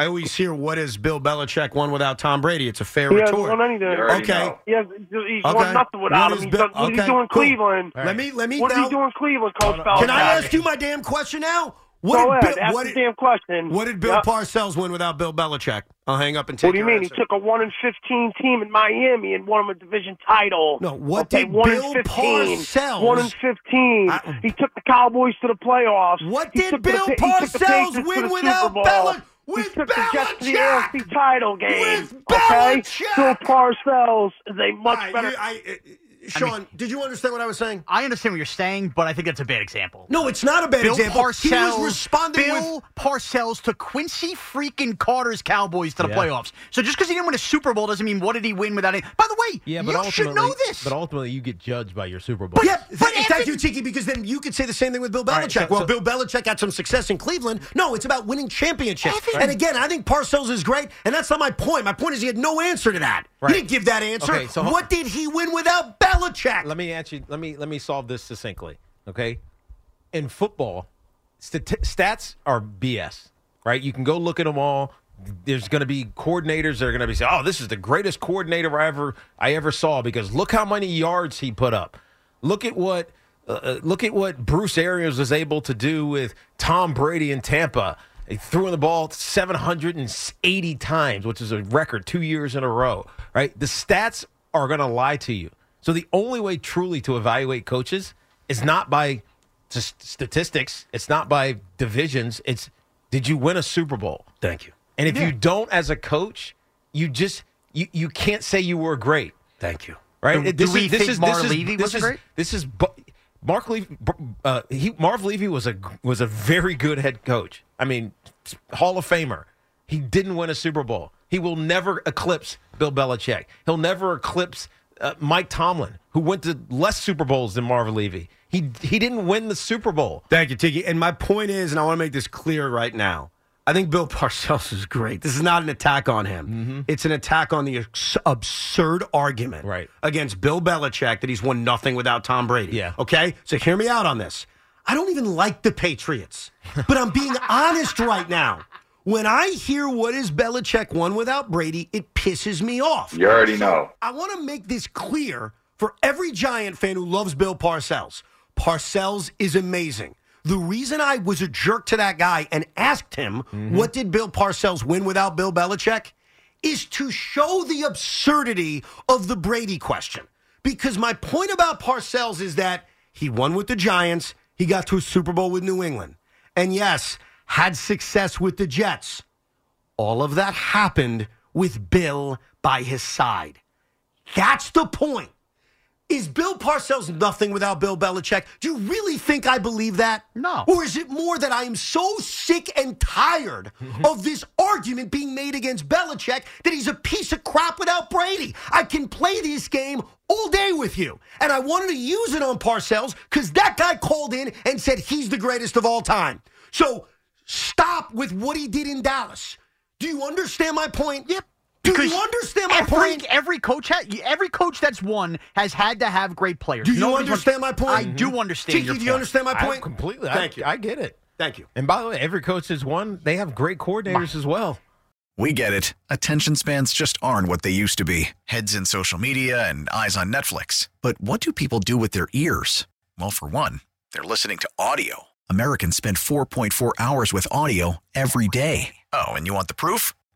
I always hear, what has Bill Belichick won without Tom Brady? It's a fair He hasn't retort. won anything. Okay. He has, he's Okay. won nothing without What him. is He's Bill- done, what is okay, he doing cool. Cleveland? Let me let me What is now. he doing Cleveland, Coach Can I ask you my damn question now? What Go did ahead. Bill, Ask what the did, damn question. what did Bill Yep. Parcells win without Bill Belichick? I'll hang up and take What do you your mean? answer. He took a one in fifteen team in Miami and won him a division title. No, what okay, did one Bill in 15, Parcells- One in fifteen. I- he took the Cowboys to the playoffs. What He did took the- Bill he the Parcells Patriots win without Super Beli- He with took the Jets to the Belichick? AFC title game. With okay, Belichick? Bill Parcells is a much right, better. you- I- Sean, did you understand what I was saying? I understand what you're saying, but I think that's a bad example. No, it's not a bad Bill example. Parcells, he was responding Bill with Parcells took Quincy freaking Carter's Cowboys to the Yeah. playoffs. So just because he didn't win a Super Bowl doesn't mean what did he win without it. By the way, Yeah, but you ultimately, should know this. But ultimately, you get judged by your Super Bowl. yeah, but th- if thank you, Tiki, because then you could say the same thing with Bill Belichick. right, so- well, so- Bill Belichick had some success in Cleveland. No, it's about winning championships. If it- And again, I think Parcells is great, and that's not my point. My point is he had no answer to that. Right. He didn't give that answer. Okay, so- what did he win without Belichick? Let me answer. Let me let me solve this succinctly. Okay, in football, stats are BS. Right? You can go look at them all. There's going to be coordinators that are going to be saying, "Oh, this is the greatest coordinator I ever I ever saw," because look how many yards he put up. Look at what uh, uh, look at what Bruce Arians was able to do with Tom Brady in Tampa. He threw in the ball 780 times, which is a record two years in a row. Right? The stats are going to lie to you. So the only way truly to evaluate coaches is not by just statistics. It's not by divisions. It's did you win a Super Bowl? Thank you. And if you don't, as a coach, you just you you can't say you were great, Thank you. right? Do- It- do we think Marv Levy this wasn't is, great? This is bu- Marv Levy. Uh, he Marv Levy was a was a very good head coach. I mean, Hall of Famer. He didn't win a Super Bowl. He will never eclipse Bill Belichick. He'll never eclipse uh, Mike Tomlin, who went to less Super Bowls than Marv Levy. He he didn't win the Super Bowl. Thank you, Tiki. And my point is, and I want to make this clear right now. I think Bill Parcells is great. This is not an attack on him. Mm-hmm. It's an attack on the ex- absurd argument Right. against Bill Belichick that he's won nothing without Tom Brady. Yeah. Okay? So hear me out on this. I don't even like the Patriots, but I'm being honest right now. When I hear what is Belichick won without Brady, it pisses me off. You already know. I want to make this clear for every Giant fan who loves Bill Parcells. Parcells is amazing. The reason I was a jerk to that guy and asked him, mm-hmm. what did Bill Parcells win without Bill Belichick? Is to show the absurdity of the Brady question. Because my point about Parcells is that he won with the Giants, he got to a Super Bowl with New England, and yes, had success with the Jets. All of that happened with Bill by his side. That's the point. Is Bill Parcells nothing without Bill Belichick? Do you really think I believe that? No. Or is it more that I am so sick and tired of this argument being made against Belichick that he's a piece of crap without Brady? I can play this game all day with you. And I wanted to use it on Parcells because that guy called in and said he's the greatest of all time. So stop with what he did in Dallas. Do you understand my point? Yep. Do Because you understand my every, point? Every coach, ha- every coach that's won has had to have great players. Do you Nobody's won- understand my point? I do mm-hmm. understand Tiki, your do you point. understand my I point? completely. Thank I, you. I get it. Thank you. And by the way, every coach has won. They have great coordinators as well. We get it. Attention spans just aren't what they used to be heads in social media and eyes on Netflix. But what do people do with their ears? Well, for one, they're listening to audio. Americans spend 4.4 hours with audio every day. Oh, and you want the proof?